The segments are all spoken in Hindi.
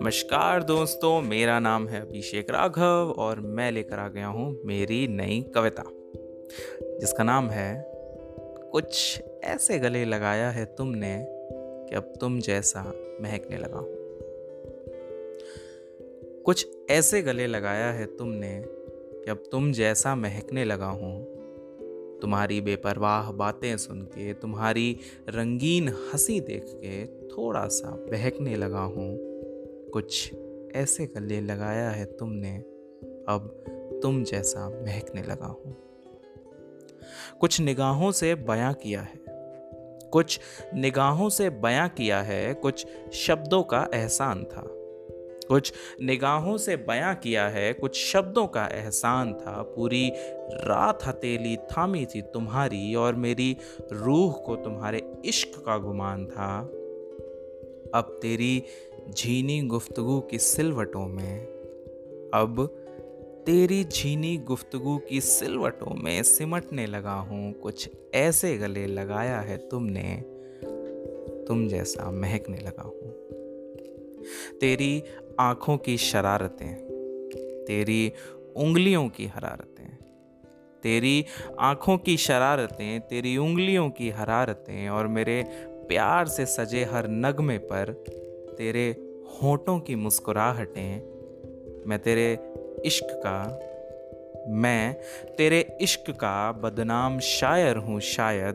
नमस्कार दोस्तों, मेरा नाम है अभिषेक राघव और मैं लेकर आ गया हूँ मेरी नई कविता, जिसका नाम है, कुछ ऐसे गले लगाया है तुमने कि अब तुम जैसा महकने लगा हूँ। कुछ ऐसे गले लगाया है तुमने कि अब तुम जैसा महकने लगा हूँ तुम्हारी बेपरवाह बातें सुन के, तुम्हारी रंगीन हँसी देख के थोड़ा सा बहकने लगा हूँ। कुछ ऐसे गले लगाया है तुमने, अब तुम जैसा महकने लगा हूँ। कुछ निगाहों से बयां किया है, कुछ निगाहों से बयां किया है, कुछ शब्दों का एहसान था। कुछ निगाहों से बयां किया है, कुछ शब्दों का एहसान था। पूरी रात हथेली थामी थी तुम्हारी और मेरी रूह को तुम्हारे इश्क का गुमान था। अब तेरी झीनी गुफ्तगु की सिलवटों में, अब तेरी झीनी गुफ्तगु की सिलवटों में सिमटने लगा हूँ। कुछ ऐसे गले लगाया है तुमने, तुम जैसा महकने लगा हूँ। तेरी आँखों की शरारतें, तेरी उंगलियों की हरारतें, तेरी आँखों की शरारतें, तेरी उंगलियों की हरारतें और मेरे प्यार से सजे हर नगमे पर तेरे होठों की मुस्कुराहटें, मैं तेरे इश्क का, मैं तेरे इश्क का बदनाम शायर हूँ शायद,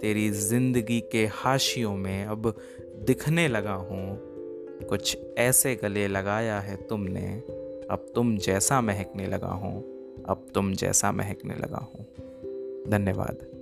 तेरी ज़िंदगी के हाशियों में अब दिखने लगा हूँ कुछ ऐसे गले लगाया है तुमने। अब तुम जैसा महकने लगा हूँ, अब तुम जैसा महकने लगा हूँ। धन्यवाद।